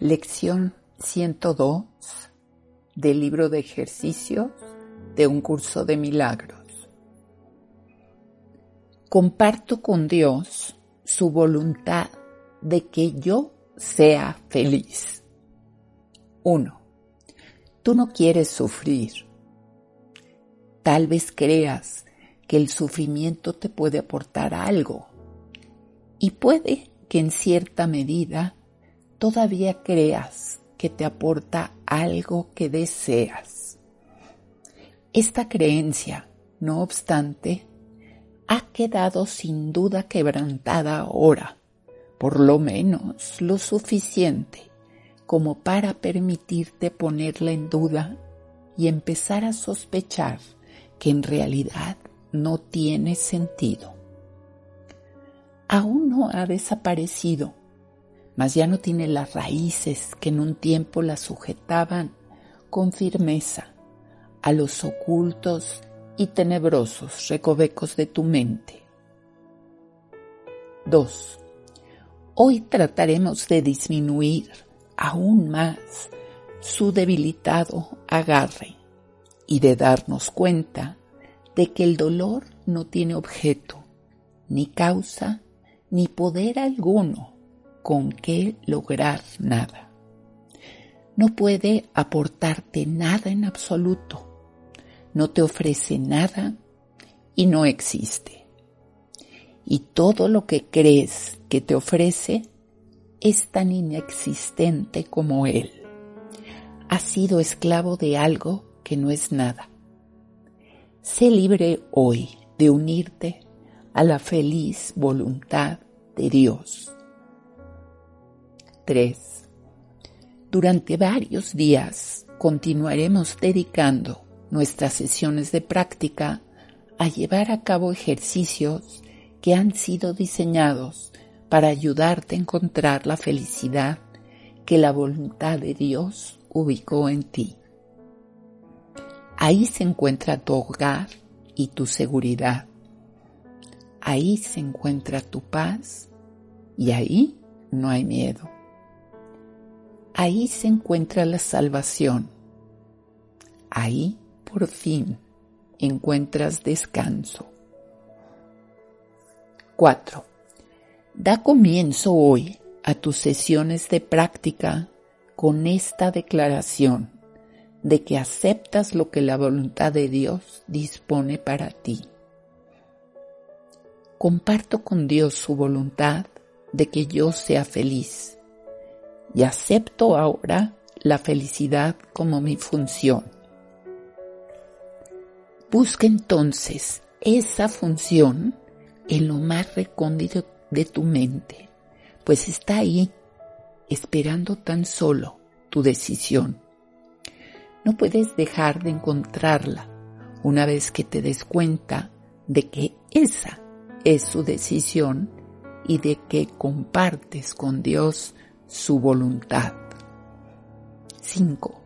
Lección 102 del libro de ejercicios de un curso de milagros. Comparto con Dios su voluntad de que yo sea feliz. 1. Tú no quieres sufrir. Tal vez creas que el sufrimiento te puede aportar algo y puede que en cierta medida todavía creas que te aporta algo que deseas. Esta creencia, no obstante, ha quedado sin duda quebrantada ahora, por lo menos lo suficiente como para permitirte ponerla en duda y empezar a sospechar que en realidad no tiene sentido. Aún no ha desaparecido mas ya no tiene las raíces que en un tiempo la sujetaban con firmeza a los ocultos y tenebrosos recovecos de tu mente. 2. Hoy trataremos de disminuir aún más su debilitado agarre y de darnos cuenta de que el dolor no tiene objeto, ni causa, ni poder alguno con qué lograr nada. No puede aportarte nada en absoluto, no te ofrece nada y no existe. Y todo lo que crees que te ofrece es tan inexistente como él. Has sido esclavo de algo que no es nada. Sé libre hoy de unirte a la feliz voluntad de Dios 3. Durante varios días continuaremos dedicando nuestras sesiones de práctica a llevar a cabo ejercicios que han sido diseñados para ayudarte a encontrar la felicidad que la voluntad de Dios ubicó en ti. Ahí se encuentra tu hogar y tu seguridad. Ahí se encuentra tu paz y ahí no hay miedo. Ahí se encuentra la salvación. Ahí, por fin, encuentras descanso. 4. Da comienzo hoy a tus sesiones de práctica con esta declaración de que aceptas lo que la voluntad de Dios dispone para ti. Comparto con Dios su voluntad de que yo sea feliz y acepto ahora la felicidad como mi función. Busca entonces esa función en lo más recóndito de tu mente, pues está ahí esperando tan solo tu decisión. No puedes dejar de encontrarla una vez que te des cuenta de que esa es su decisión y de que compartes con Dios su voluntad. 5.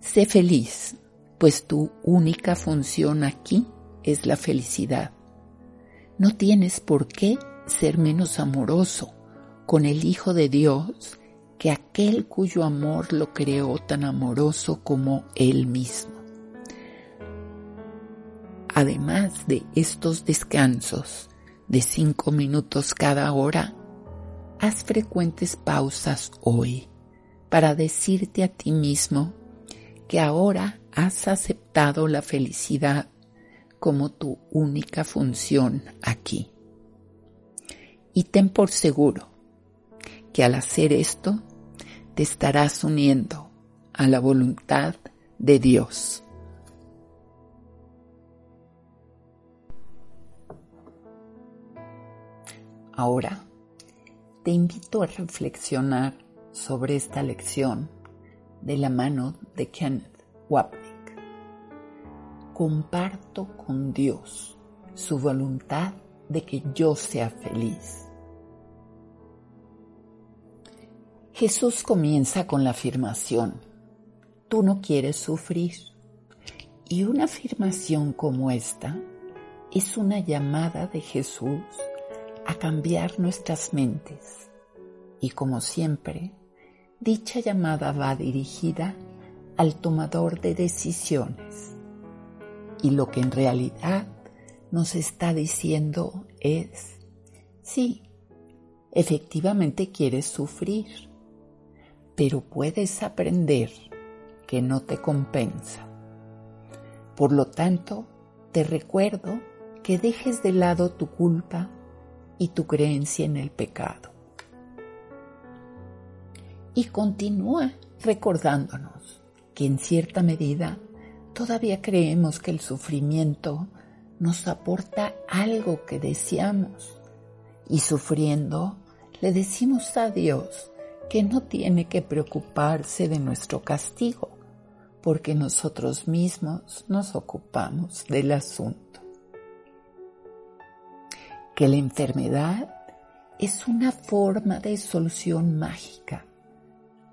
Sé feliz, pues tu única función aquí es la felicidad. No tienes por qué ser menos amoroso con el Hijo de Dios que aquel cuyo amor lo creó tan amoroso como Él mismo. Además de estos descansos de cinco minutos cada hora, haz frecuentes pausas hoy para decirte a ti mismo que ahora has aceptado la felicidad como tu única función aquí. Y ten por seguro que al hacer esto te estarás uniendo a la voluntad de Dios. Ahora, te invito a reflexionar sobre esta lección de la mano de Kenneth Wapnick. Comparto con Dios su voluntad de que yo sea feliz. Jesús comienza con la afirmación, tú no quieres sufrir. Y una afirmación como esta es una llamada de Jesús a cambiar nuestras mentes. Y como siempre, dicha llamada va dirigida al tomador de decisiones. Y lo que en realidad nos está diciendo es, sí, efectivamente quieres sufrir, pero puedes aprender que no te compensa. Por lo tanto, te recuerdo que dejes de lado tu culpa y tu creencia en el pecado. Y continúa recordándonos que en cierta medida todavía creemos que el sufrimiento nos aporta algo que deseamos y sufriendo le decimos a Dios que no tiene que preocuparse de nuestro castigo porque nosotros mismos nos ocupamos del asunto. Que la enfermedad es una forma de solución mágica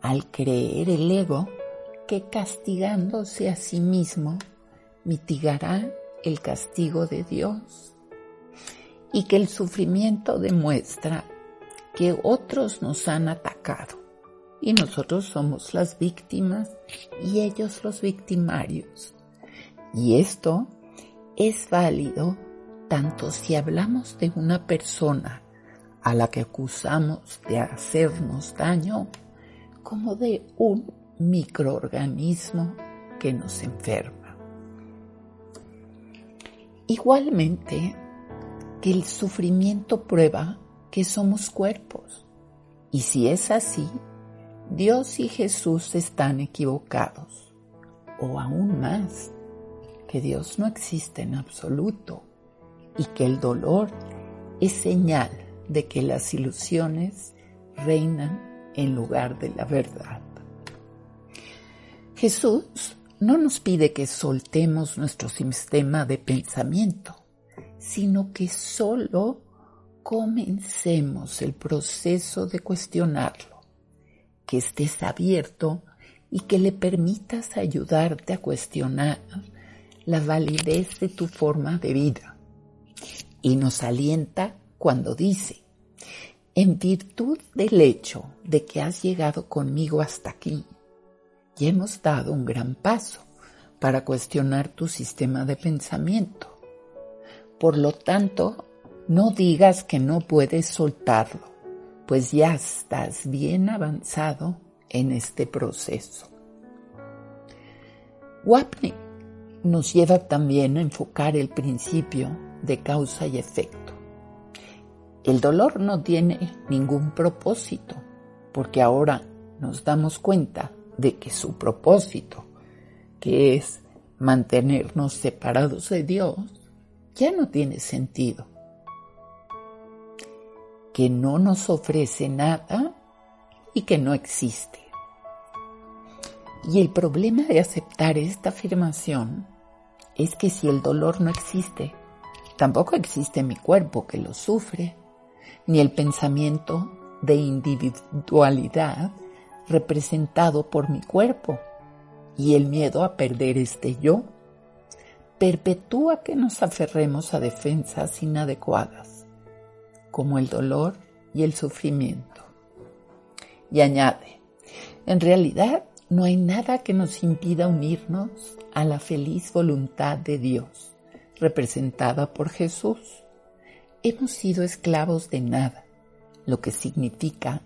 al creer el ego que castigándose a sí mismo mitigará el castigo de Dios y que el sufrimiento demuestra que otros nos han atacado y nosotros somos las víctimas y ellos los victimarios. Y esto es válido tanto si hablamos de una persona a la que acusamos de hacernos daño como de un microorganismo que nos enferma. Igualmente, que el sufrimiento prueba que somos cuerpos. Y si es así, Dios y Jesús están equivocados. O aún más, que Dios no existe en absoluto y que el dolor es señal de que las ilusiones reinan en lugar de la verdad. Jesús no nos pide que soltemos nuestro sistema de pensamiento, sino que solo comencemos el proceso de cuestionarlo, que estés abierto y que le permitas ayudarte a cuestionar la validez de tu forma de vida. Y nos alienta cuando dice, en virtud del hecho de que has llegado conmigo hasta aquí, y hemos dado un gran paso para cuestionar tu sistema de pensamiento. Por lo tanto, no digas que no puedes soltarlo, pues ya estás bien avanzado en este proceso. Wapnick nos lleva también a enfocar el principio de causa y efecto. El dolor no tiene ningún propósito, porque ahora nos damos cuenta de que su propósito, que es mantenernos separados de Dios, ya no tiene sentido. Que no nos ofrece nada y que no existe. Y el problema de aceptar esta afirmación es que si el dolor no existe, tampoco existe mi cuerpo que lo sufre, ni el pensamiento de individualidad representado por mi cuerpo y el miedo a perder este yo perpetúa que nos aferremos a defensas inadecuadas, como el dolor y el sufrimiento. Y añade, en realidad no hay nada que nos impida unirnos a la feliz voluntad de Dios, representada por Jesús. Hemos sido esclavos de nada, lo que significa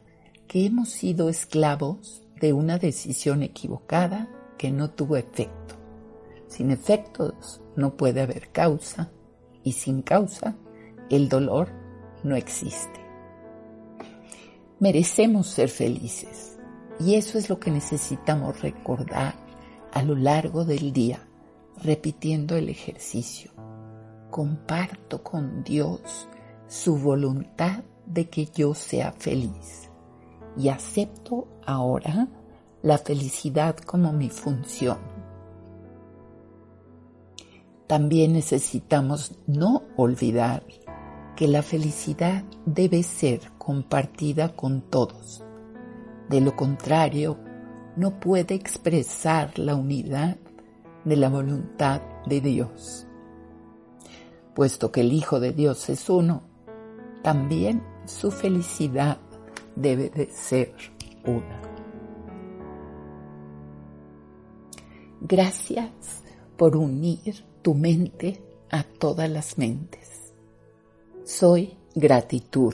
que hemos sido esclavos de una decisión equivocada que no tuvo efecto. Sin efectos no puede haber causa y sin causa el dolor no existe. Merecemos ser felices y eso es lo que necesitamos recordar a lo largo del día, repitiendo el ejercicio. Comparto con Dios su voluntad de que yo sea feliz y acepto ahora la felicidad como mi función. También necesitamos no olvidar que la felicidad debe ser compartida con todos. De lo contrario, no puede expresar la unidad de la voluntad de Dios. Puesto que el Hijo de Dios es uno, también su felicidad debe de ser una. Gracias por unir tu mente a todas las mentes. Soy gratitud.